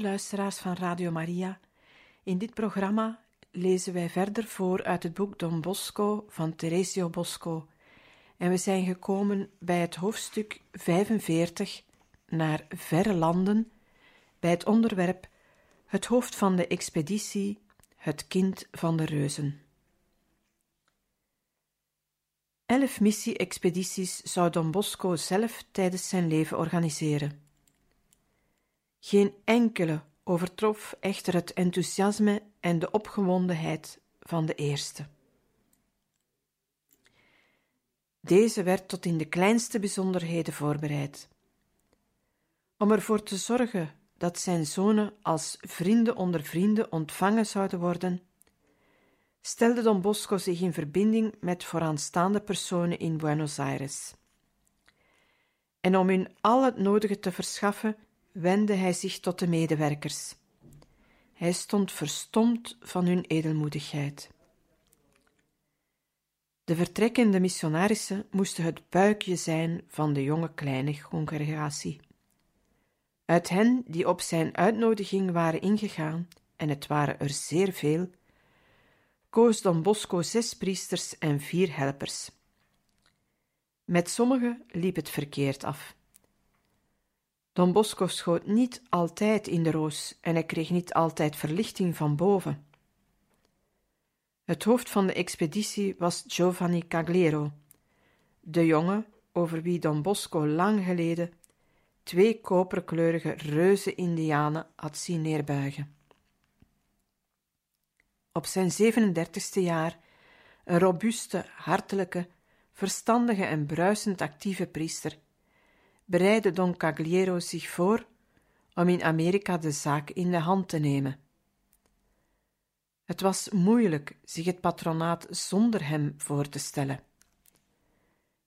Luisteraars van Radio Maria, in dit programma lezen wij verder voor uit het boek Don Bosco van Teresio Bosco en we zijn gekomen bij het hoofdstuk 45 naar verre landen, bij het onderwerp Het hoofd van de expeditie, het kind van de reuzen. Elf missie-expedities zou Don Bosco zelf tijdens zijn leven organiseren. Geen enkele overtrof echter het enthousiasme en de opgewondenheid van de eerste. Deze werd tot in de kleinste bijzonderheden voorbereid. Om ervoor te zorgen dat zijn zonen als vrienden onder vrienden ontvangen zouden worden, stelde Don Bosco zich in verbinding met vooraanstaande personen in Buenos Aires. En om hun al het nodige te verschaffen, wendde hij zich tot de medewerkers. Hij stond verstomd van hun edelmoedigheid. De vertrekkende missionarissen moesten het buikje zijn van de jonge kleine congregatie. Uit hen die op zijn uitnodiging waren ingegaan, en het waren er zeer veel, koos Don Bosco zes priesters en vier helpers. Met sommigen liep het verkeerd af. Don Bosco schoot niet altijd in de roos en hij kreeg niet altijd verlichting van boven. Het hoofd van de expeditie was Giovanni Cagliero, de jongen over wie Don Bosco lang geleden twee koperkleurige reuzen-indianen had zien neerbuigen. Op zijn 37ste jaar een robuuste, hartelijke, verstandige en bruisend actieve priester bereidde Don Cagliero zich voor om in Amerika de zaak in de hand te nemen. Het was moeilijk zich het patronaat zonder hem voor te stellen.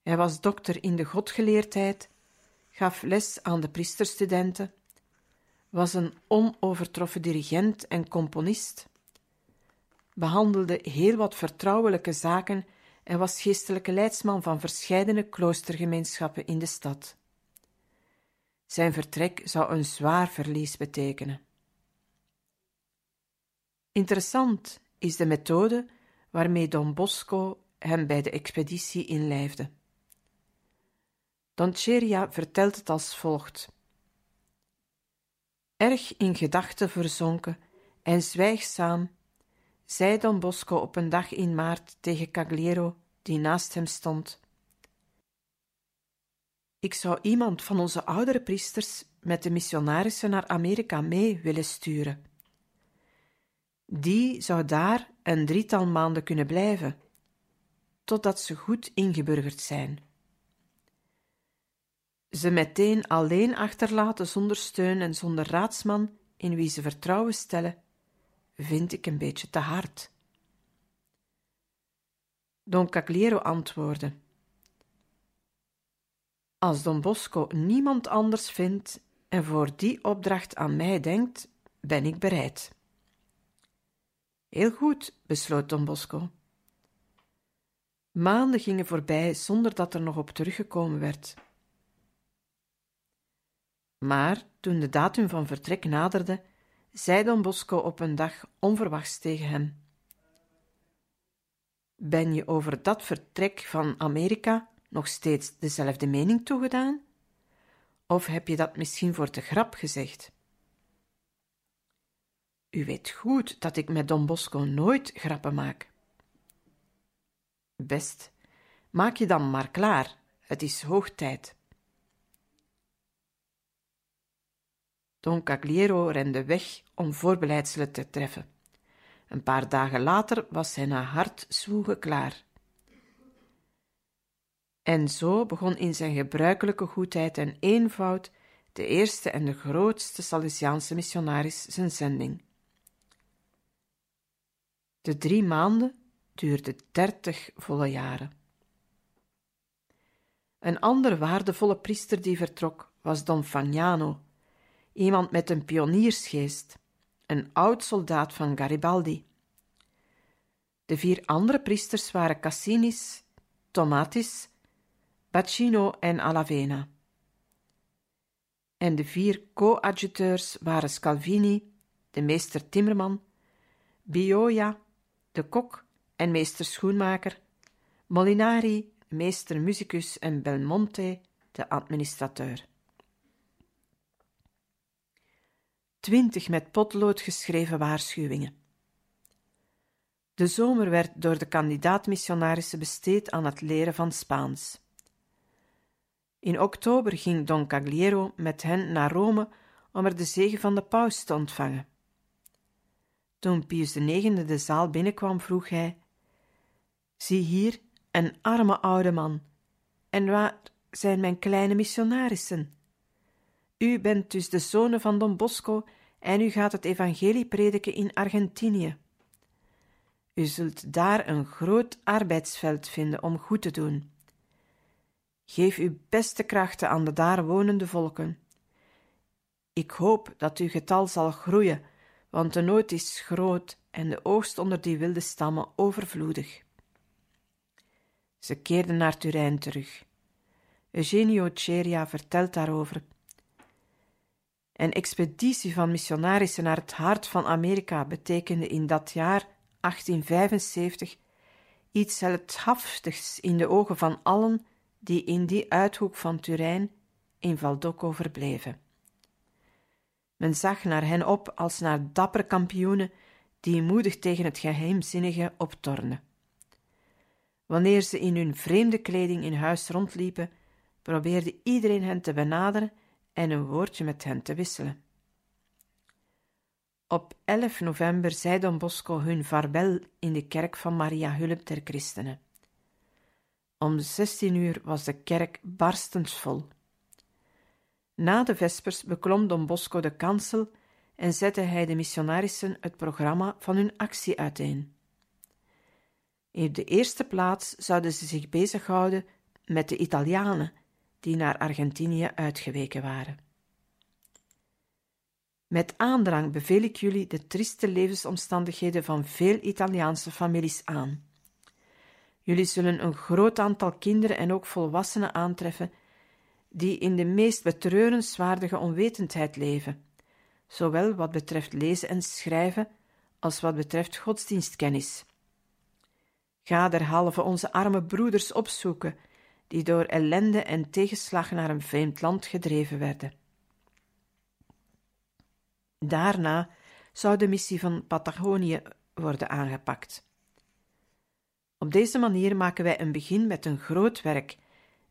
Hij was dokter in de godgeleerdheid, gaf les aan de priesterstudenten, was een onovertroffen dirigent en componist, behandelde heel wat vertrouwelijke zaken en was geestelijke leidsman van verscheidene kloostergemeenschappen in de stad. Zijn vertrek zou een zwaar verlies betekenen. Interessant is de methode waarmee Don Bosco hem bij de expeditie inlijfde. Don Cheria vertelt het als volgt. Erg in gedachten verzonken en zwijgzaam, zei Don Bosco op een dag in maart tegen Cagliero, die naast hem stond: ik zou iemand van onze oudere priesters met de missionarissen naar Amerika mee willen sturen. Die zou daar een drietal maanden kunnen blijven, totdat ze goed ingeburgerd zijn. Ze meteen alleen achterlaten zonder steun en zonder raadsman in wie ze vertrouwen stellen, vind ik een beetje te hard. Don Cagliero antwoordde: als Don Bosco niemand anders vindt en voor die opdracht aan mij denkt, ben ik bereid. Heel goed, besloot Don Bosco. Maanden gingen voorbij zonder dat er nog op teruggekomen werd. Maar toen de datum van vertrek naderde, zei Don Bosco op een dag onverwachts tegen hem: Ben je over dat vertrek van Amerika nog steeds dezelfde mening toegedaan? Of heb je dat misschien voor de grap gezegd? U weet goed dat ik met Don Bosco nooit grappen maak. Best, maak je dan maar klaar, het is hoog tijd. Don Cagliero rende weg om voorbeleidselen te treffen. Een paar dagen later was hij na hard zwoegen klaar. En zo begon in zijn gebruikelijke goedheid en eenvoud de eerste en de grootste Salesiaanse missionaris zijn zending. De drie maanden duurden dertig volle jaren. Een andere waardevolle priester die vertrok was Don Fagnano, iemand met een pioniersgeest, een oud soldaat van Garibaldi. De vier andere priesters waren Cassinis, Tomatis, Bacino en Alavena. En de vier coadjuteurs waren Scalvini, de meester Timmerman, Bioia, de kok en meester schoenmaker, Molinari, meester musicus en Belmonte, de administrateur. Twintig met potlood geschreven waarschuwingen. De zomer werd door de kandidaat-missionarissen besteed aan het leren van Spaans. In oktober ging Don Cagliero met hen naar Rome om er de zegen van de paus te ontvangen. Toen Pius IX de zaal binnenkwam, vroeg hij: Zie hier een arme oude man, en waar zijn mijn kleine missionarissen? U bent dus de zoon van Don Bosco en u gaat het evangelie prediken in Argentinië. U zult daar een groot arbeidsveld vinden om goed te doen. Geef uw beste krachten aan de daar wonende volken. Ik hoop dat uw getal zal groeien, want de nood is groot en de oogst onder die wilde stammen overvloedig. Ze keerden naar Turijn terug. Eugenio Ceria vertelt daarover. Een expeditie van missionarissen naar het hart van Amerika betekende in dat jaar 1875 iets heldhaftigs in de ogen van allen die in die uithoek van Turijn in Valdocco verbleven. Men zag naar hen op als naar dappere kampioenen die moedig tegen het geheimzinnige optornden. Wanneer ze in hun vreemde kleding in huis rondliepen, probeerde iedereen hen te benaderen en een woordje met hen te wisselen. Op 11 november zei Don Bosco hun vaarwel in de kerk van Maria Hulp der Christenen. Om 16 uur was de kerk barstensvol. Na de vespers beklom Don Bosco de kansel en zette hij de missionarissen het programma van hun actie uiteen. In de eerste plaats zouden ze zich bezighouden met de Italianen die naar Argentinië uitgeweken waren. Met aandrang beveel ik jullie de trieste levensomstandigheden van veel Italiaanse families aan. Jullie zullen een groot aantal kinderen en ook volwassenen aantreffen die in de meest betreurenswaardige onwetendheid leven, zowel wat betreft lezen en schrijven als wat betreft godsdienstkennis. Ga derhalve onze arme broeders opzoeken, die door ellende en tegenslag naar een vreemd land gedreven werden. Daarna zou de missie van Patagonië worden aangepakt. Op deze manier maken wij een begin met een groot werk,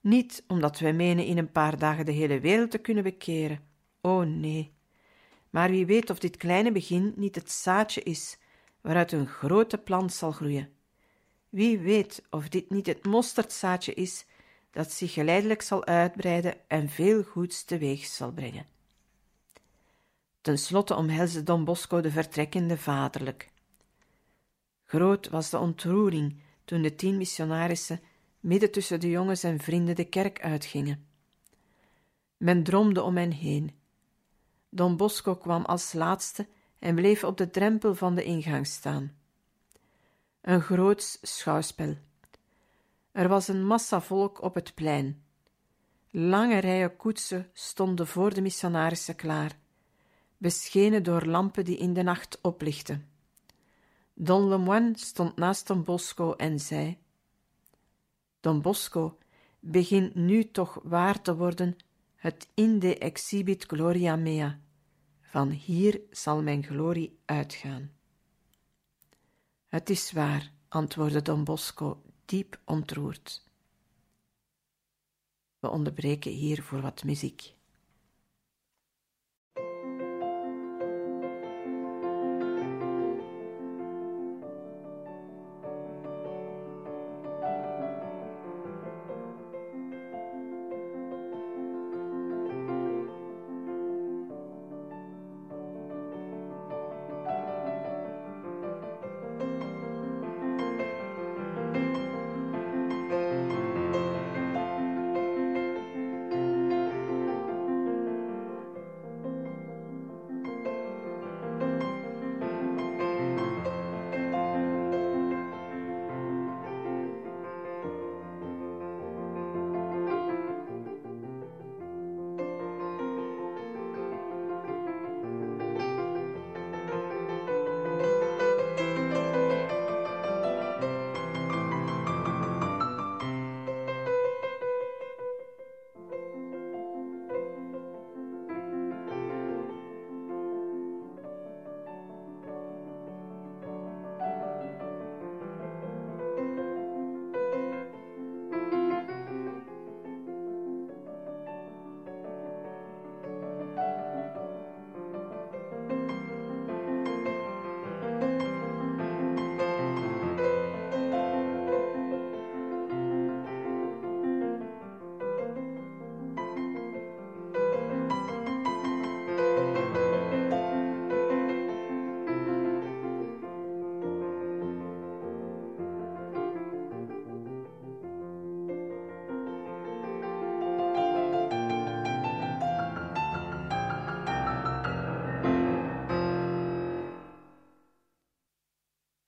niet omdat wij menen in een paar dagen de hele wereld te kunnen bekeren. Oh nee. Maar wie weet of dit kleine begin niet het zaadje is waaruit een grote plant zal groeien. Wie weet of dit niet het mosterdzaadje is dat zich geleidelijk zal uitbreiden en veel goeds teweeg zal brengen. Ten slotte omhelsde Don Bosco de vertrekkende vaderlijk. Groot was de ontroering toen de tien missionarissen midden tussen de jongens en vrienden de kerk uitgingen. Men dromde om hen heen. Don Bosco kwam als laatste en bleef op de drempel van de ingang staan. Een groots schouwspel. Er was een massa volk op het plein. Lange rijen koetsen stonden voor de missionarissen klaar beschenen door lampen die in de nacht oplichten. Don Lemoine stond naast Don Bosco en zei: Don Bosco, begin nu toch waar te worden het inde exhibit gloria mea. Van hier zal mijn glorie uitgaan. Het is waar, antwoordde Don Bosco, diep ontroerd. We onderbreken hier voor wat muziek.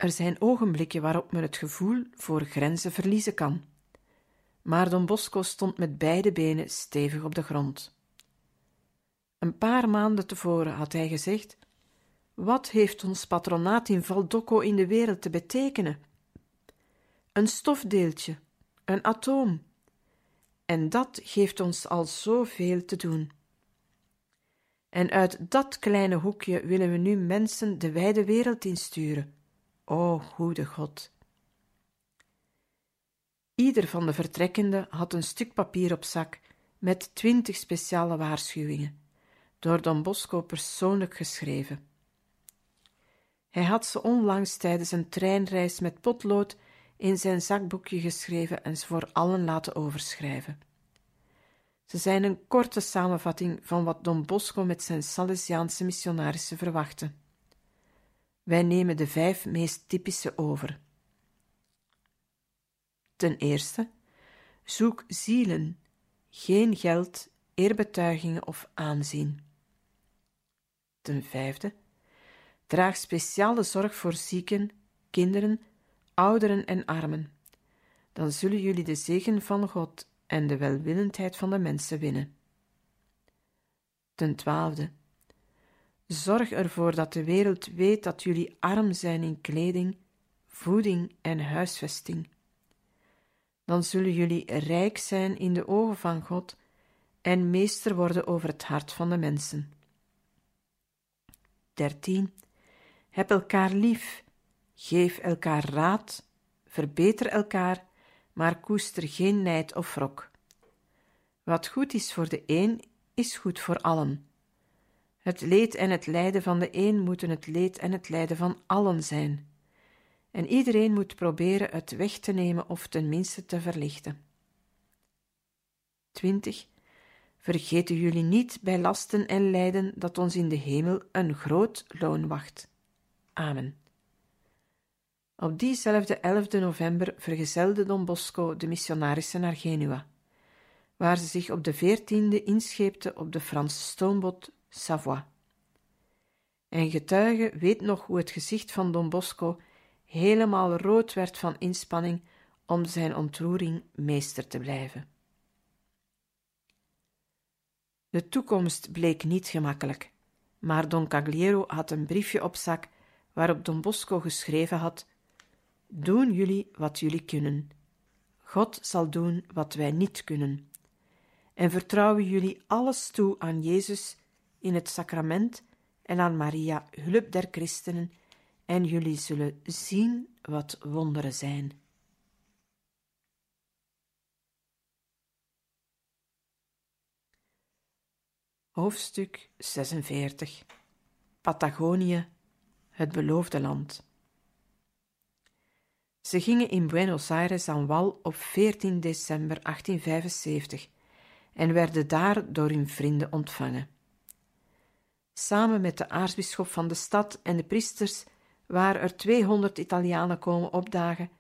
Er zijn ogenblikken waarop men het gevoel voor grenzen verliezen kan. Maar Don Bosco stond met beide benen stevig op de grond. Een paar maanden tevoren had hij gezegd: Wat heeft ons patronaat in Valdocco in de wereld te betekenen? Een stofdeeltje, een atoom. En dat geeft ons al zoveel te doen. En uit dat kleine hoekje willen we nu mensen de wijde wereld insturen. O goede God! Ieder van de vertrekkenden had een stuk papier op zak met twintig speciale waarschuwingen, door Don Bosco persoonlijk geschreven. Hij had ze onlangs tijdens een treinreis met potlood in zijn zakboekje geschreven en ze voor allen laten overschrijven. Ze zijn een korte samenvatting van wat Don Bosco met zijn Salesiaanse missionarissen verwachtte. Wij nemen de vijf meest typische over. Ten eerste, zoek zielen, geen geld, eerbetuigingen of aanzien. Ten vijfde, draag speciale zorg voor zieken, kinderen, ouderen en armen. Dan zullen jullie de zegen van God en de welwillendheid van de mensen winnen. Ten twaalfde, zorg ervoor dat de wereld weet dat jullie arm zijn in kleding, voeding en huisvesting. Dan zullen jullie rijk zijn in de ogen van God en meester worden over het hart van de mensen. 13. Heb elkaar lief, geef elkaar raad, verbeter elkaar maar koester geen nijd of wrok. Wat goed is voor de een, is goed voor allen. Het leed en het lijden van de een moeten het leed en het lijden van allen zijn. En iedereen moet proberen het weg te nemen of tenminste te verlichten. 20. Vergeten jullie niet bij lasten en lijden dat ons in de hemel een groot loon wacht. Amen. Op diezelfde 11 november vergezelde Don Bosco de missionarissen naar Genua, waar ze zich op de 14e inscheepte op de Franse stoomboot Savoie. En getuige weet nog hoe het gezicht van Don Bosco helemaal rood werd van inspanning om zijn ontroering meester te blijven. De toekomst bleek niet gemakkelijk, maar Don Cagliero had een briefje op zak waarop Don Bosco geschreven had doen jullie wat jullie kunnen. God zal doen wat wij niet kunnen. En vertrouwen jullie alles toe aan Jezus in het sacrament en aan Maria, hulp der christenen, en jullie zullen zien wat wonderen zijn. Hoofdstuk 46 Patagonië, het beloofde land. Ze gingen in Buenos Aires aan wal op 14 december 1875 en werden daar door hun vrienden ontvangen. Samen met de aartsbisschop van de stad en de priesters waren er 200 Italianen komen opdagen,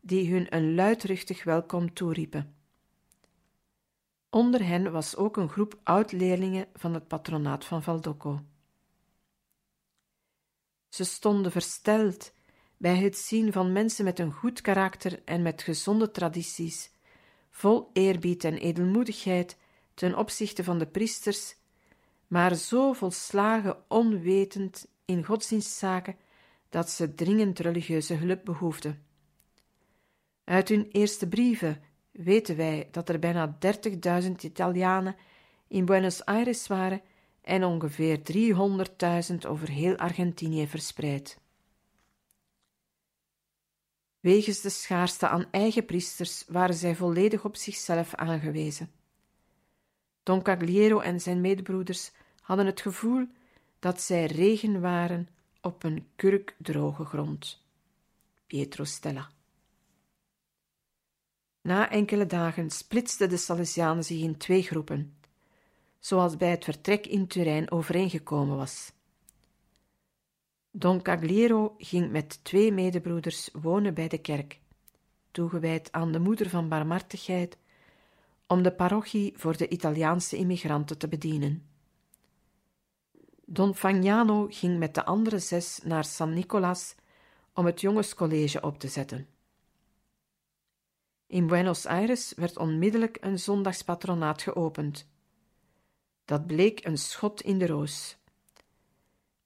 die hun een luidruchtig welkom toeriepen. Onder hen was ook een groep oud-leerlingen van het patronaat van Valdocco. Ze stonden versteld bij het zien van mensen met een goed karakter en met gezonde tradities, vol eerbied en edelmoedigheid ten opzichte van de priesters, maar zo volslagen onwetend in godsdienstzaken dat ze dringend religieuze hulp behoefden. Uit hun eerste brieven weten wij dat er bijna 30.000 Italianen in Buenos Aires waren en ongeveer 300.000 over heel Argentinië verspreid. Wegens de schaarste aan eigen priesters waren zij volledig op zichzelf aangewezen. Don Cagliero en zijn medebroeders hadden het gevoel dat zij regen waren op een kurkdroge grond. Pietro Stella. Na enkele dagen splitsten de Salesianen zich in twee groepen, zoals bij het vertrek in Turijn overeengekomen was. Don Cagliero ging met twee medebroeders wonen bij de kerk, toegewijd aan de moeder van barmhartigheid, om de parochie voor de Italiaanse immigranten te bedienen. Don Fagnano ging met de andere zes naar San Nicolas om het jongenscollege op te zetten. In Buenos Aires werd onmiddellijk een zondagspatronaat geopend. Dat bleek een schot in de roos.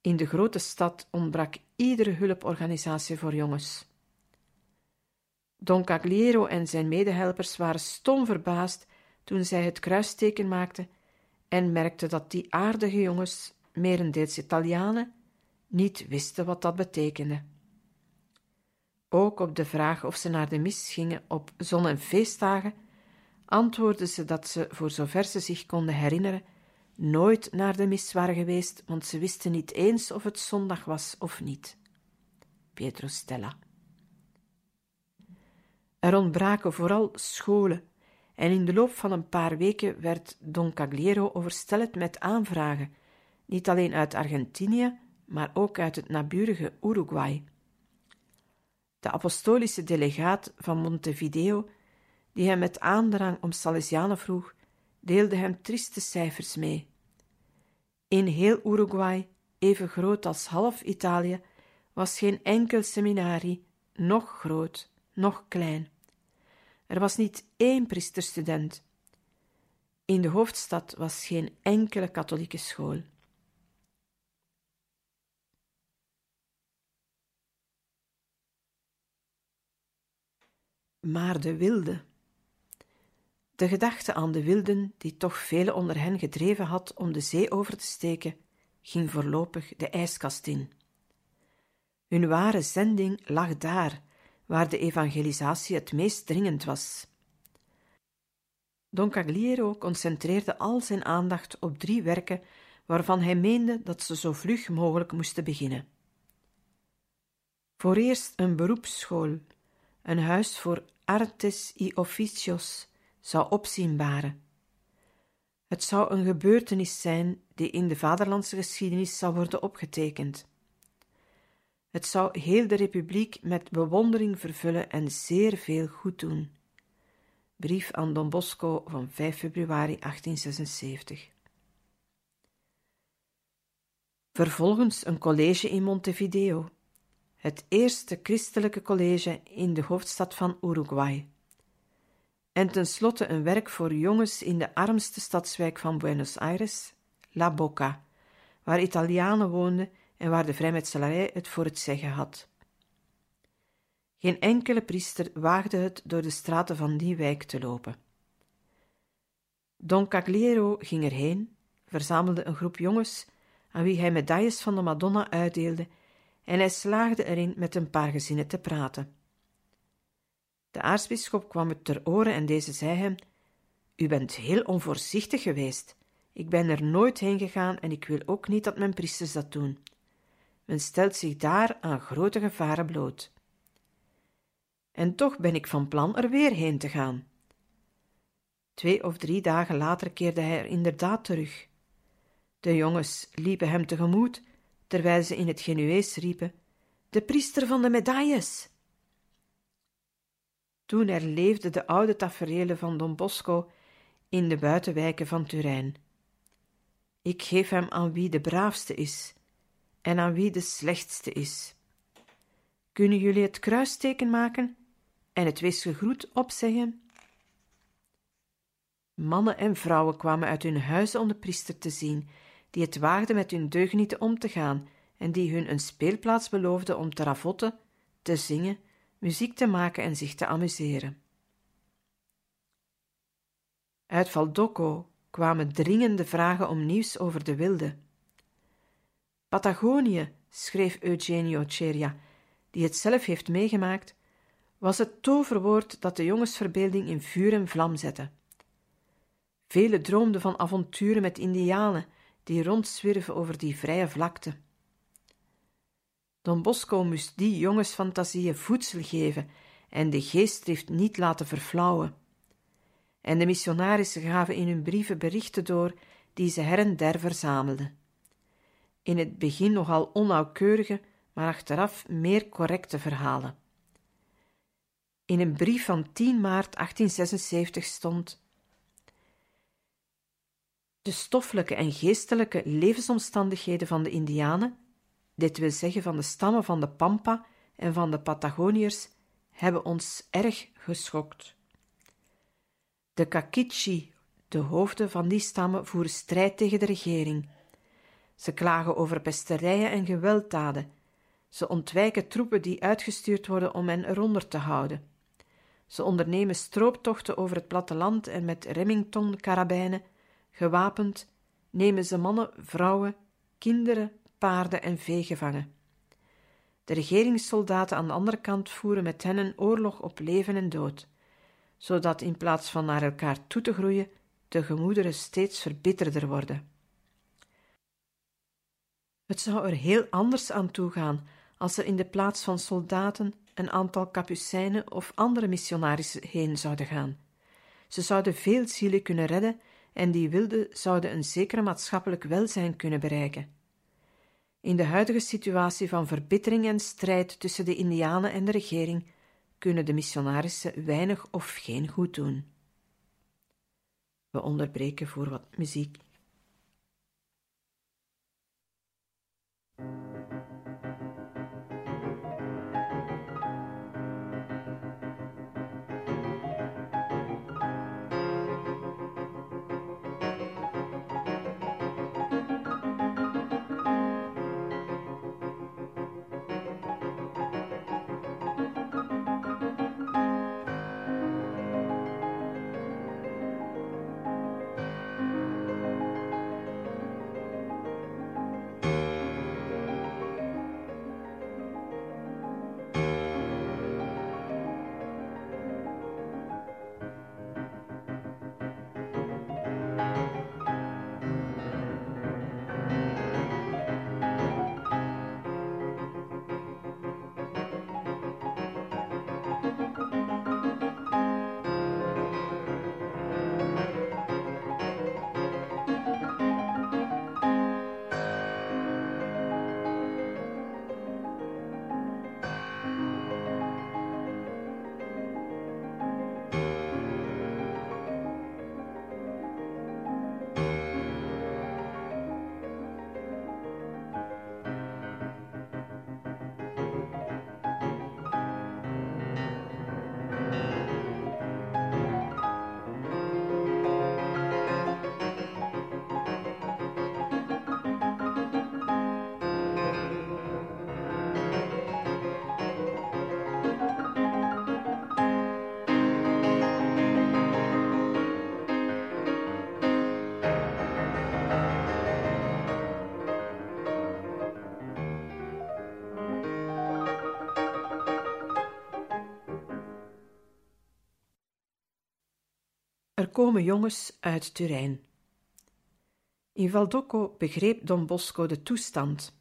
In de grote stad ontbrak iedere hulporganisatie voor jongens. Don Cagliero en zijn medehelpers waren stom verbaasd toen zij het kruisteken maakten en merkten dat die aardige jongens, merendeels Italianen, niet wisten wat dat betekende. Ook op de vraag of ze naar de mis gingen op zon- en feestdagen, antwoordden ze dat ze, voor zover ze zich konden herinneren, nooit naar de mis waren geweest, want ze wisten niet eens of het zondag was of niet. Pietro Stella. Er ontbraken vooral scholen, en in de loop van een paar weken werd Don Cagliero overstelpt met aanvragen, niet alleen uit Argentinië, maar ook uit het naburige Uruguay. De apostolische delegaat van Montevideo, die hem met aandrang om Salesianen vroeg, deelde hem trieste cijfers mee. In heel Uruguay, even groot als half Italië, was geen enkel seminarie, nog groot, nog klein. Er was niet één priesterstudent. In de hoofdstad was geen enkele katholieke school. Maar de wilde. De gedachte aan de wilden, die toch velen onder hen gedreven had om de zee over te steken, ging voorlopig de ijskast in. Hun ware zending lag daar, waar de evangelisatie het meest dringend was. Don Cagliero concentreerde al zijn aandacht op drie werken waarvan hij meende dat ze zo vlug mogelijk moesten beginnen. Voor eerst een beroepsschool, een huis voor artes y officios, zou opzienbaren. Het zou een gebeurtenis zijn die in de vaderlandse geschiedenis zou worden opgetekend. Het zou heel de republiek met bewondering vervullen en zeer veel goed doen. Brief aan Don Bosco van 5 februari 1876. Vervolgens een college in Montevideo, het eerste christelijke college in de hoofdstad van Uruguay. En tenslotte een werk voor jongens in de armste stadswijk van Buenos Aires, La Boca, waar Italianen woonden en waar de vrijmetselarij het voor het zeggen had. Geen enkele priester waagde het door de straten van die wijk te lopen. Don Cagliero ging erheen, verzamelde een groep jongens aan wie hij medailles van de Madonna uitdeelde en hij slaagde erin met een paar gezinnen te praten. De aartsbisschop kwam het ter oren en deze zei hem: U bent heel onvoorzichtig geweest. Ik ben er nooit heen gegaan en ik wil ook niet dat mijn priesters dat doen. Men stelt zich daar aan grote gevaren bloot. En toch ben ik van plan er weer heen te gaan. Twee of drie dagen later keerde hij er inderdaad terug. De jongens liepen hem tegemoet, terwijl ze in het Genuees riepen: De priester van de medailles! Toen herleefde de oude tafereelen van Don Bosco in de buitenwijken van Turijn. Ik geef hem aan wie de braafste is en aan wie de slechtste is. Kunnen jullie het kruisteken maken en het weesgegroet opzeggen? Mannen en vrouwen kwamen uit hun huizen om de priester te zien, die het waagden met hun deugnieten om te gaan en die hun een speelplaats beloofden om te ravotten, te zingen, muziek te maken en zich te amuseren. Uit Valdocco kwamen dringende vragen om nieuws over de wilde. Patagonië, schreef Eugenio Ceria, die het zelf heeft meegemaakt, was het toverwoord dat de jongensverbeelding in vuur en vlam zette. Velen droomden van avonturen met indianen die rondzwierven over die vrije vlakte. Don Bosco moest die jongensfantasieën voedsel geven en de geestdrift niet laten verflauwen. En de missionarissen gaven in hun brieven berichten door die ze her en der verzamelden in het begin nogal onnauwkeurige, maar achteraf meer correcte verhalen. In een brief van 10 maart 1876 stond: De stoffelijke en geestelijke levensomstandigheden van de Indianen, dit wil zeggen van de stammen van de Pampa en van de Patagoniërs hebben ons erg geschokt. De Kakichi, de hoofden van die stammen, voeren strijd tegen de regering. Ze klagen over pesterijen en gewelddaden. Ze ontwijken troepen die uitgestuurd worden om hen eronder te houden. Ze ondernemen strooptochten over het platteland en met Remington-karabijnen, gewapend, nemen ze mannen, vrouwen, kinderen, paarden en vee gevangen. De regeringssoldaten aan de andere kant voeren met hen een oorlog op leven en dood, zodat in plaats van naar elkaar toe te groeien, de gemoederen steeds verbitterder worden. Het zou er heel anders aan toegaan als er in de plaats van soldaten een aantal kapucijnen of andere missionarissen heen zouden gaan. Ze zouden veel zielen kunnen redden en die wilden zouden een zekere maatschappelijk welzijn kunnen bereiken. In de huidige situatie van verbittering en strijd tussen de Indianen en de regering kunnen de missionarissen weinig of geen goed doen. We onderbreken voor wat muziek. Er komen jongens uit Turijn. In Valdocco begreep Don Bosco de toestand.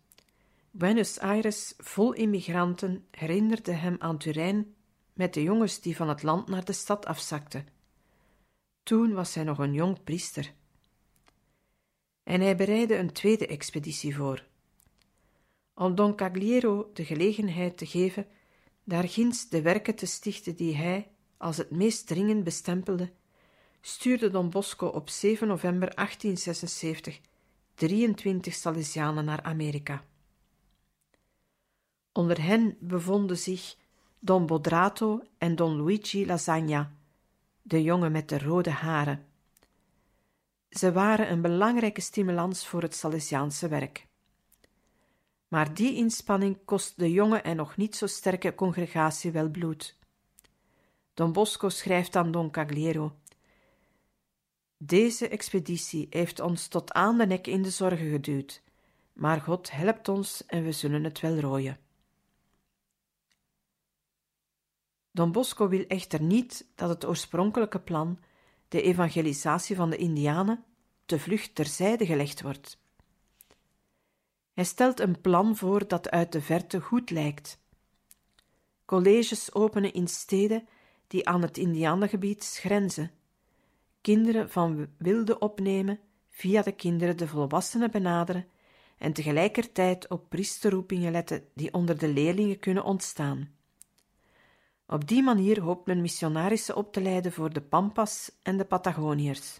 Buenos Aires, vol immigranten, herinnerde hem aan Turijn met de jongens die van het land naar de stad afzakten. Toen was hij nog een jong priester. En hij bereidde een tweede expeditie voor. Om Don Cagliero de gelegenheid te geven daar ginds de werken te stichten die hij als het meest dringend bestempelde stuurde Don Bosco op 7 november 1876 23 Salesianen naar Amerika. Onder hen bevonden zich Don Bodrato en Don Luigi Lasagna, de jongen met de rode haren. Ze waren een belangrijke stimulans voor het Salesiaanse werk. Maar die inspanning kost de jonge en nog niet zo sterke congregatie wel bloed. Don Bosco schrijft aan Don Cagliero deze expeditie heeft ons tot aan de nek in de zorgen geduwd, maar God helpt ons en we zullen het wel rooien. Don Bosco wil echter niet dat het oorspronkelijke plan, de evangelisatie van de Indianen, te vlucht terzijde gelegd wordt. Hij stelt een plan voor dat uit de verte goed lijkt. Colleges openen in steden die aan het Indianengebied grenzen kinderen van wilde opnemen, via de kinderen de volwassenen benaderen en tegelijkertijd op priesterroepingen letten die onder de leerlingen kunnen ontstaan. Op die manier hoopt men missionarissen op te leiden voor de Pampas en de Patagoniërs.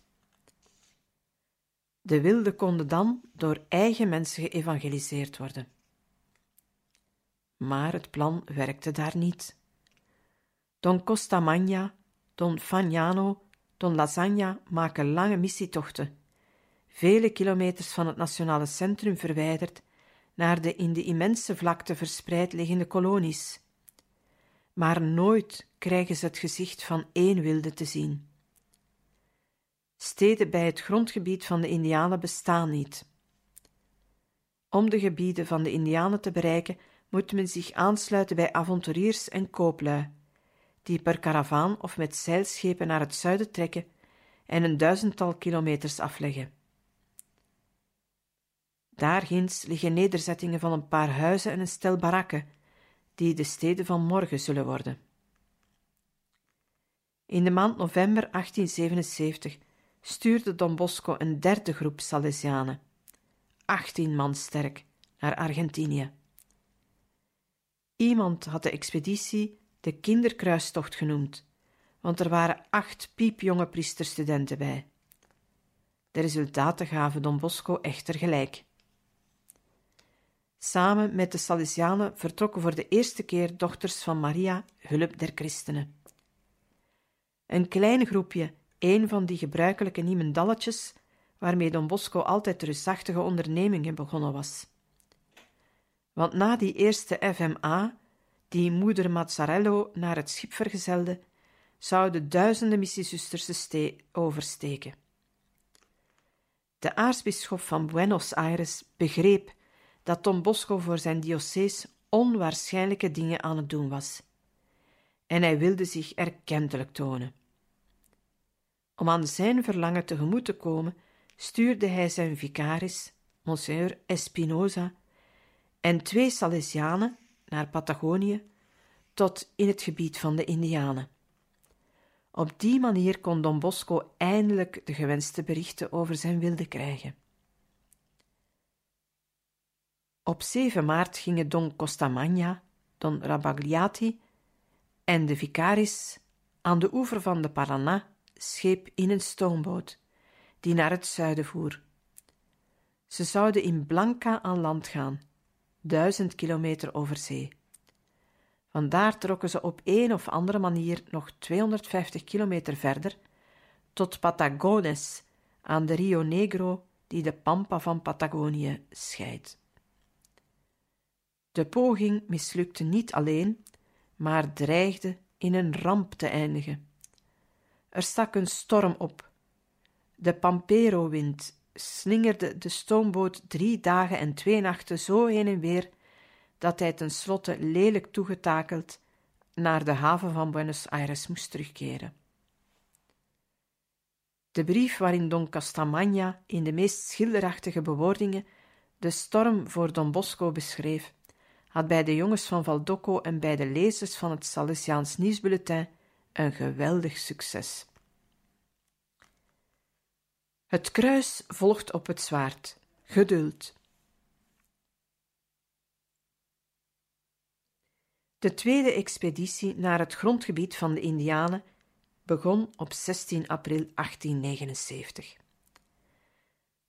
De wilden konden dan door eigen mensen geëvangeliseerd worden. Maar het plan werkte daar niet. Don Costamagna, Don Fagnano, Don Lasagna maken lange missietochten, vele kilometers van het nationale centrum verwijderd, naar de in de immense vlakte verspreid liggende kolonies. Maar nooit krijgen ze het gezicht van één wilde te zien. Steden bij het grondgebied van de Indianen bestaan niet. Om de gebieden van de Indianen te bereiken, moet men zich aansluiten bij avonturiers en kooplui, die per karavaan of met zeilschepen naar het zuiden trekken en een duizendtal kilometers afleggen. Daarginds liggen nederzettingen van een paar huizen en een stel barakken, die de steden van morgen zullen worden. In de maand november 1877 stuurde Don Bosco een derde groep Salesianen, achttien man sterk, naar Argentinië. Iemand had de expeditie de kinderkruistocht genoemd, want er waren acht piepjonge priesterstudenten bij. De resultaten gaven Don Bosco echter gelijk. Samen met de Salesianen vertrokken voor de eerste keer dochters van Maria, hulp der christenen. Een klein groepje, een van die gebruikelijke niemendalletjes, waarmee Don Bosco altijd reusachtige ondernemingen begonnen was. Want na die eerste FMA, die moeder Mazzarello naar het schip vergezelde, zouden duizenden missiezusters de oversteken. De aartsbisschop van Buenos Aires begreep dat Don Bosco voor zijn diocees onwaarschijnlijke dingen aan het doen was. En hij wilde zich erkentelijk tonen. Om aan zijn verlangen tegemoet te komen, stuurde hij zijn vicaris, Monsieur Espinosa, en twee Salesianen naar Patagonië tot in het gebied van de Indianen. Op die manier kon Don Bosco eindelijk de gewenste berichten over zijn wilde krijgen. Op 7 maart gingen Don Costamagna, Don Rabagliati en de vicaris aan de oever van de Paraná scheep in een stoomboot die naar het zuiden voer. Ze zouden in Blanca aan land gaan, duizend kilometer over zee. Vandaar trokken ze op een of andere manier nog 250 kilometer verder tot Patagones aan de Rio Negro die de Pampa van Patagonië scheidt. De poging mislukte niet alleen, maar dreigde in een ramp te eindigen. Er stak een storm op. De Pampero-wind slingerde de stoomboot drie dagen en twee nachten zo heen en weer dat hij tenslotte lelijk toegetakeld naar de haven van Buenos Aires moest terugkeren. De brief waarin Don Castamagna in de meest schilderachtige bewoordingen de storm voor Don Bosco beschreef, had bij de jongens van Valdocco en bij de lezers van het Salesiaans Nieuwsbulletin een geweldig succes. Het kruis volgt op het zwaard. Geduld. De tweede expeditie naar het grondgebied van de Indianen begon op 16 april 1879.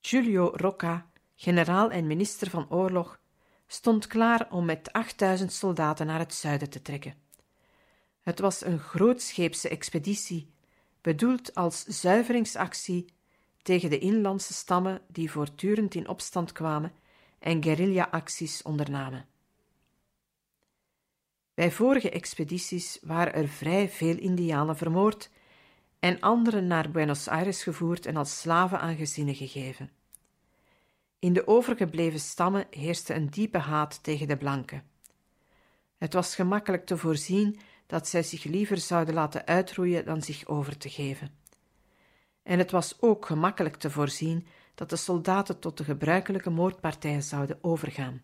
Giulio Rocca, generaal en minister van Oorlog, stond klaar om met 8000 soldaten naar het zuiden te trekken. Het was een grootscheepse expeditie, bedoeld als zuiveringsactie tegen de inlandse stammen die voortdurend in opstand kwamen en guerrilla-acties ondernamen. Bij vorige expedities waren er vrij veel Indianen vermoord en anderen naar Buenos Aires gevoerd en als slaven aan gezinnen gegeven. In de overgebleven stammen heerste een diepe haat tegen de blanken. Het was gemakkelijk te voorzien dat zij zich liever zouden laten uitroeien dan zich over te geven. En het was ook gemakkelijk te voorzien dat de soldaten tot de gebruikelijke moordpartijen zouden overgaan.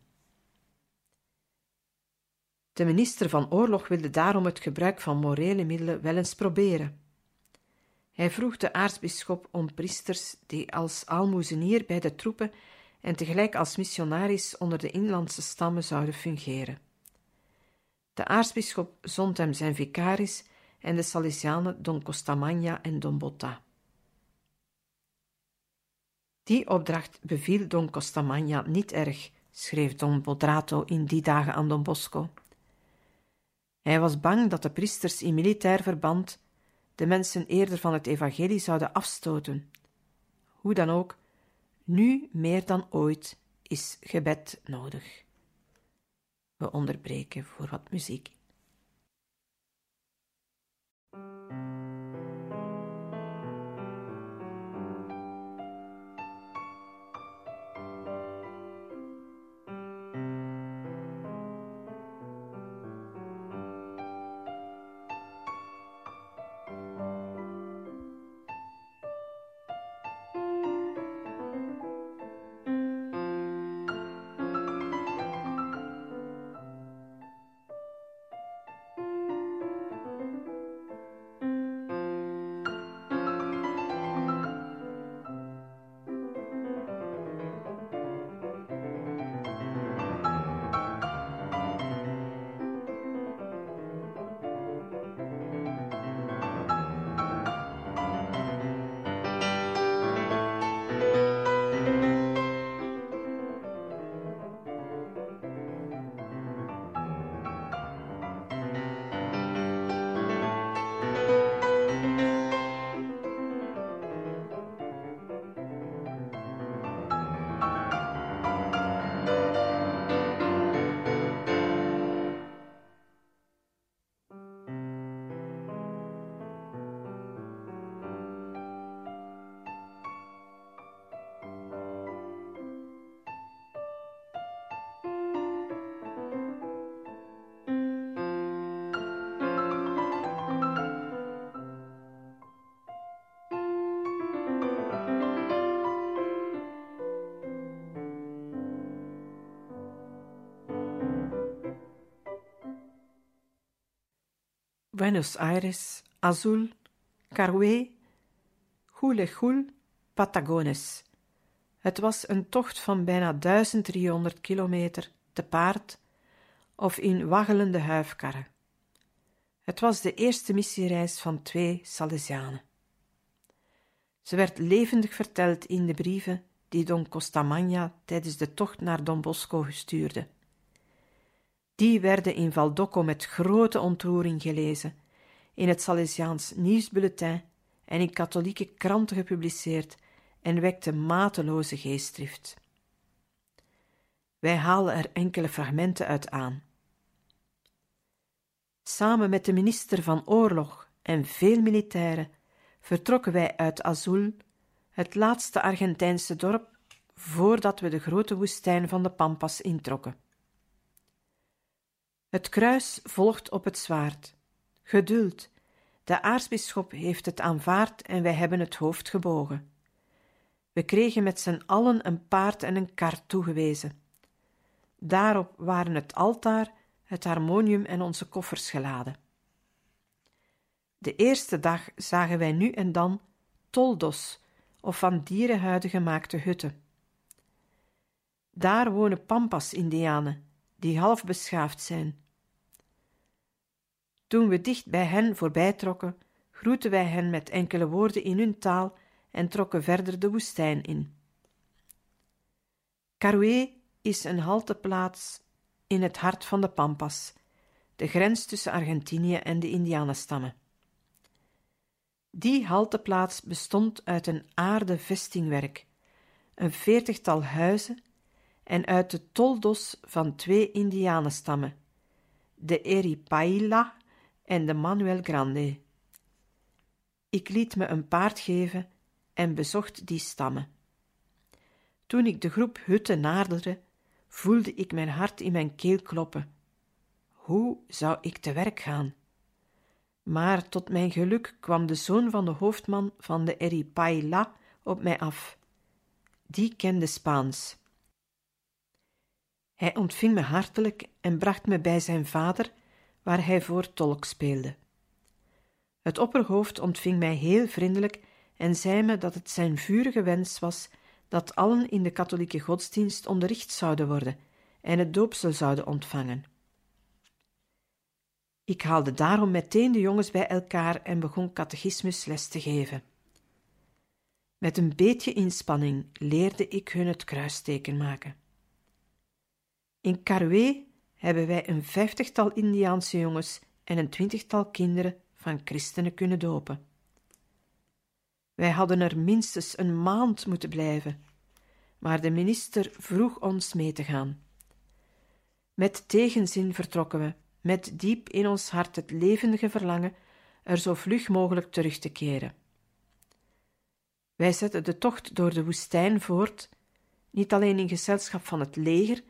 De minister van Oorlog wilde daarom het gebruik van morele middelen wel eens proberen. Hij vroeg de aartsbisschop om priesters die als aalmoezenier bij de troepen en tegelijk als missionaris onder de inlandse stammen zouden fungeren. De aartsbisschop zond hem zijn vicaris en de Salesianen Don Costamagna en Don Botta. Die opdracht beviel Don Costamagna niet erg, schreef Don Bodrato in die dagen aan Don Bosco. Hij was bang dat de priesters in militair verband de mensen eerder van het evangelie zouden afstoten. Hoe dan ook, nu meer dan ooit is gebed nodig. We onderbreken voor wat muziek. Buenos Aires, Azul, Caroué, Julejul, Patagones. Het was een tocht van bijna 1300 kilometer te paard of in waggelende huifkarren. Het was de eerste missiereis van twee Salesianen. Ze werd levendig verteld in de brieven die Don Costamagna tijdens de tocht naar Don Bosco stuurde. Die werden in Valdocco met grote ontroering gelezen, in het Salesiaans nieuwsbulletin en in katholieke kranten gepubliceerd en wekte mateloze geestdrift. Wij halen er enkele fragmenten uit aan. Samen met de minister van Oorlog en veel militairen vertrokken wij uit Azul, het laatste Argentijnse dorp, voordat we de grote woestijn van de Pampas introkken. Het kruis volgt op het zwaard. Geduld. De aartsbisschop heeft het aanvaard en wij hebben het hoofd gebogen. We kregen met z'n allen een paard en een kar toegewezen. Daarop waren het altaar, het harmonium en onze koffers geladen. De eerste dag zagen wij nu en dan toldos of van dierenhuiden gemaakte hutten. Daar wonen Pampas-Indianen, die half beschaafd zijn. Toen we dicht bij hen voorbijtrokken, groetten wij hen met enkele woorden in hun taal en trokken verder de woestijn in. Caroué is een halteplaats in het hart van de Pampas, de grens tussen Argentinië en de Indianenstammen. Die halteplaats bestond uit een aarde vestingwerk, een veertigtal huizen en uit de toldos van twee Indianenstammen, de Eripaila en de Manuel Grande. Ik liet me een paard geven en bezocht die stammen. Toen ik de groep hutten naderde, voelde ik mijn hart in mijn keel kloppen. Hoe zou ik te werk gaan? Maar tot mijn geluk kwam de zoon van de hoofdman van de Eripaila op mij af. Die kende Spaans. Hij ontving me hartelijk en bracht me bij zijn vader waar hij voor tolk speelde. Het opperhoofd ontving mij heel vriendelijk en zei me dat het zijn vurige wens was dat allen in de katholieke godsdienst onderricht zouden worden en het doopsel zouden ontvangen. Ik haalde daarom meteen de jongens bij elkaar en begon catechismus les te geven. Met een beetje inspanning leerde ik hun het kruisteken maken. In Caroué hebben wij een vijftigtal Indiaanse jongens en een twintigtal kinderen van christenen kunnen dopen. Wij hadden er minstens een maand moeten blijven, maar de minister vroeg ons mee te gaan. Met tegenzin vertrokken we, met diep in ons hart het levendige verlangen er zo vlug mogelijk terug te keren. Wij zetten de tocht door de woestijn voort, niet alleen in gezelschap van het leger,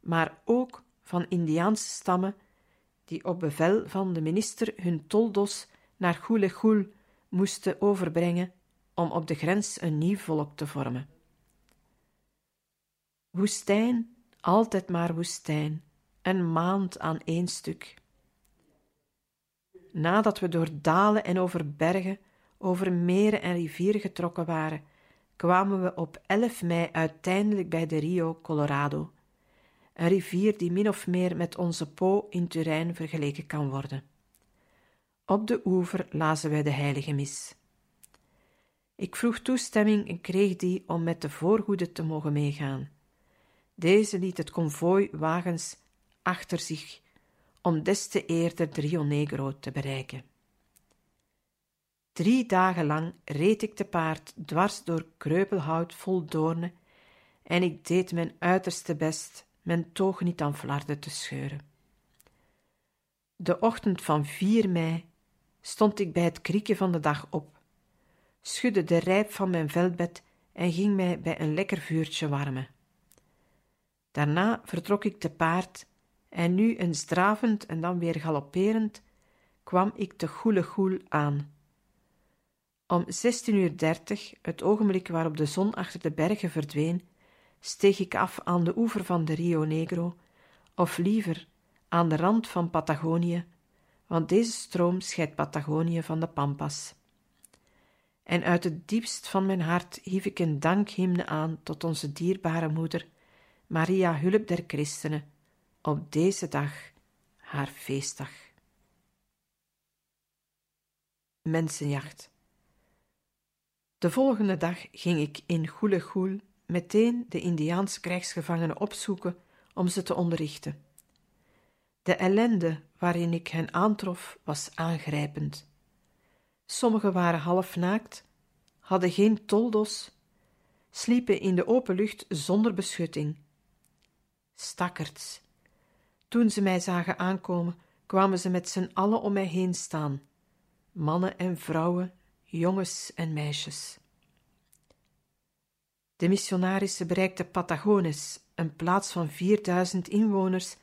maar ook van Indiaanse stammen die op bevel van de minister hun toldos naar Goelegul moesten overbrengen om op de grens een nieuw volk te vormen. Woestijn, altijd maar woestijn, een maand aan één stuk. Nadat we door dalen en over bergen, over meren en rivieren getrokken waren, kwamen we op 11 mei uiteindelijk bij de Rio Colorado, een rivier die min of meer met onze Po in Turijn vergeleken kan worden. Op de oever lazen wij de heilige mis. Ik vroeg toestemming en kreeg die om met de voorgoede te mogen meegaan. Deze liet het konvooi wagens achter zich om des te eerder de Rio Negro te bereiken. Drie dagen lang reed ik te paard dwars door kreupelhout vol doornen en ik deed mijn uiterste best mijn toog niet aan flarden te scheuren. De ochtend van 4 mei stond ik bij het krieken van de dag op, schudde de rijp van mijn veldbed en ging mij bij een lekker vuurtje warmen. Daarna vertrok ik te paard en nu eens dravend en dan weer galopperend kwam ik te Goele Goel aan. Om 16.30 uur, het ogenblik waarop de zon achter de bergen verdween, steeg ik af aan de oever van de Rio Negro, of liever aan de rand van Patagonië, want deze stroom scheidt Patagonië van de Pampas. En uit het diepst van mijn hart hief ik een dankhymne aan tot onze dierbare moeder, Maria Hulp der Christenen, op deze dag, haar feestdag. Mensenjacht. De volgende dag ging ik in Goelegoel meteen de Indiaanse krijgsgevangenen opzoeken om ze te onderrichten. De ellende waarin ik hen aantrof was aangrijpend. Sommigen waren half naakt, hadden geen toldos, sliepen in de open lucht zonder beschutting. Stakkerts. Toen ze mij zagen aankomen, kwamen ze met z'n allen om mij heen staan, mannen en vrouwen, jongens en meisjes. De missionarissen bereikten Patagones, een plaats van 4000 inwoners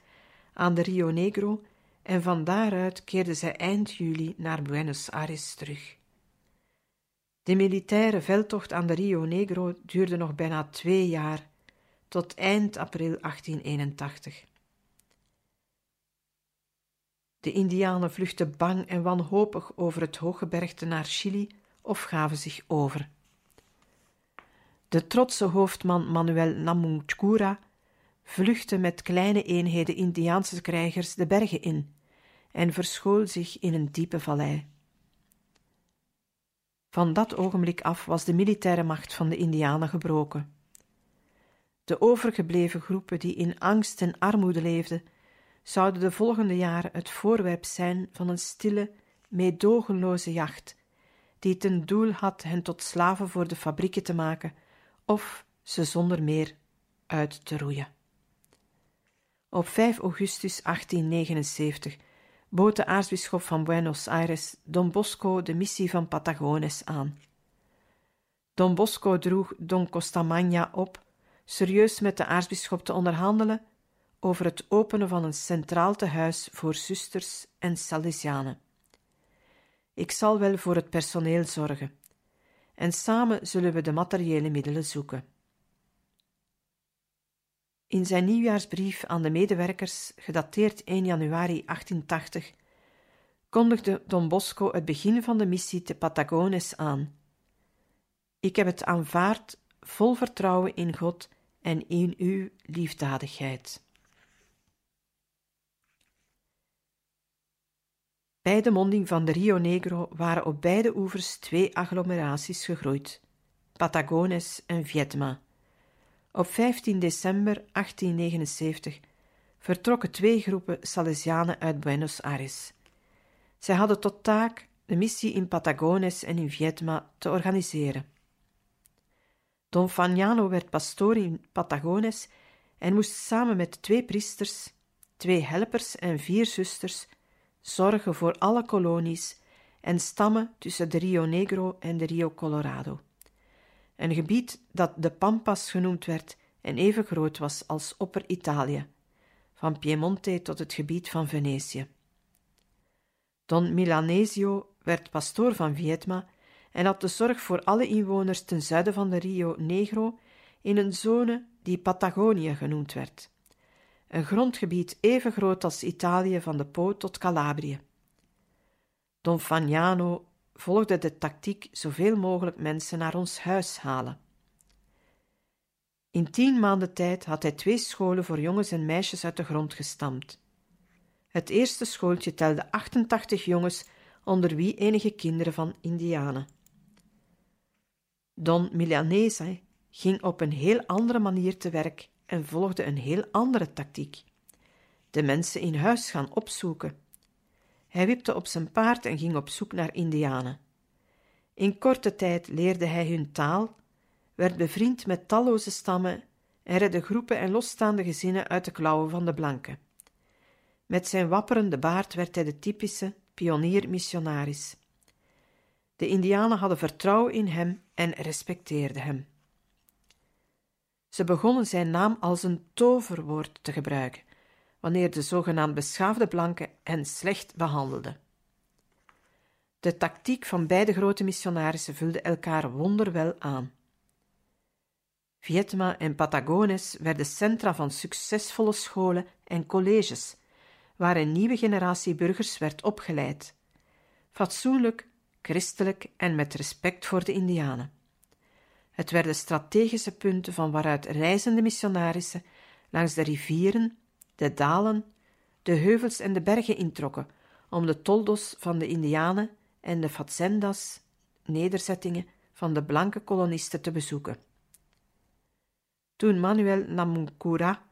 aan de Rio Negro, en van daaruit keerden zij eind juli naar Buenos Aires terug. De militaire veldtocht aan de Rio Negro duurde nog bijna twee jaar, tot eind april 1881. De Indianen vluchtten bang en wanhopig over het hooggebergte naar Chili of gaven zich over. De trotse hoofdman Manuel Namuncura vluchtte met kleine eenheden Indiaanse krijgers de bergen in en verschool zich in een diepe vallei. Van dat ogenblik af was de militaire macht van de Indianen gebroken. De overgebleven groepen die in angst en armoede leefden, zouden de volgende jaren het voorwerp zijn van een stille, meedogenloze jacht, die ten doel had hen tot slaven voor de fabrieken te maken of ze zonder meer uit te roeien. Op 5 augustus 1879 bood de aartsbisschop van Buenos Aires Don Bosco de missie van Patagones aan. Don Bosco droeg Don Costamagna op serieus met de aartsbisschop te onderhandelen over het openen van een centraal tehuis voor zusters en Salesianen. Ik zal wel voor het personeel zorgen, en samen zullen we de materiële middelen zoeken. In zijn nieuwjaarsbrief aan de medewerkers, gedateerd 1 januari 1880, kondigde Don Bosco het begin van de missie te Patagones aan. Ik heb het aanvaard vol vertrouwen in God en in uw liefdadigheid. Bij de monding van de Rio Negro waren op beide oevers twee agglomeraties gegroeid: Patagones en Vietma. Op 15 december 1879 vertrokken twee groepen Salesianen uit Buenos Aires. Zij hadden tot taak de missie in Patagones en in Vietma te organiseren. Don Fagnano werd pastoor in Patagones en moest samen met twee priesters, twee helpers en vier zusters zorgen voor alle kolonies en stammen tussen de Rio Negro en de Rio Colorado. Een gebied dat de Pampas genoemd werd en even groot was als Opper-Italië, van Piemonte tot het gebied van Venetië. Don Milanesio werd pastoor van Vietma en had de zorg voor alle inwoners ten zuiden van de Rio Negro in een zone die Patagonië genoemd werd, een grondgebied even groot als Italië van de Po tot Calabrië. Don Fagnano volgde de tactiek zoveel mogelijk mensen naar ons huis halen. In tien maanden tijd had hij twee scholen voor jongens en meisjes uit de grond gestampt. Het eerste schooltje telde 88 jongens, onder wie enige kinderen van Indianen. Don Milanese ging op een heel andere manier te werk en volgde een heel andere tactiek. De mensen in huis gaan opzoeken. Hij wipte op zijn paard en ging op zoek naar Indianen. In korte tijd leerde hij hun taal, werd bevriend met talloze stammen en redde groepen en losstaande gezinnen uit de klauwen van de blanken. Met zijn wapperende baard werd hij de typische pionier-missionaris. De Indianen hadden vertrouwen in hem en respecteerden hem. Ze begonnen zijn naam als een toverwoord te gebruiken, wanneer de zogenaamd beschaafde blanken hen slecht behandelden. De tactiek van beide grote missionarissen vulde elkaar wonderwel aan. Vietma en Patagones werden centra van succesvolle scholen en colleges, waar een nieuwe generatie burgers werd opgeleid. Fatsoenlijk, christelijk en met respect voor de Indianen. Het werden strategische punten van waaruit reizende missionarissen langs de rivieren, de dalen, de heuvels en de bergen introkken om de toldos van de Indianen en de fazendas, nederzettingen van de blanke kolonisten te bezoeken. Toen Manuel Namuncura,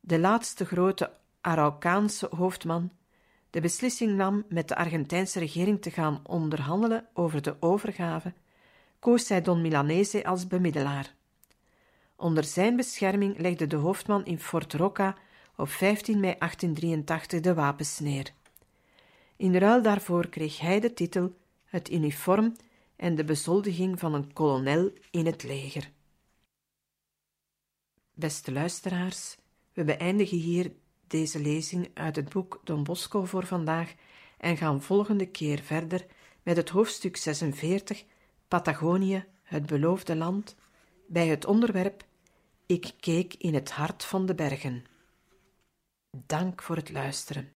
de laatste grote Araucaanse hoofdman, de beslissing nam met de Argentijnse regering te gaan onderhandelen over de overgave, koos hij Don Milanese als bemiddelaar. Onder zijn bescherming legde de hoofdman in Fort Rocca op 15 mei 1883 de wapens neer. In ruil daarvoor kreeg hij de titel, het uniform en de bezoldiging van een kolonel in het leger. Beste luisteraars, we beëindigen hier deze lezing uit het boek Don Bosco voor vandaag en gaan volgende keer verder met het hoofdstuk 46 Patagonië, het beloofde land, bij het onderwerp Ik keek in het hart van de bergen. Dank voor het luisteren.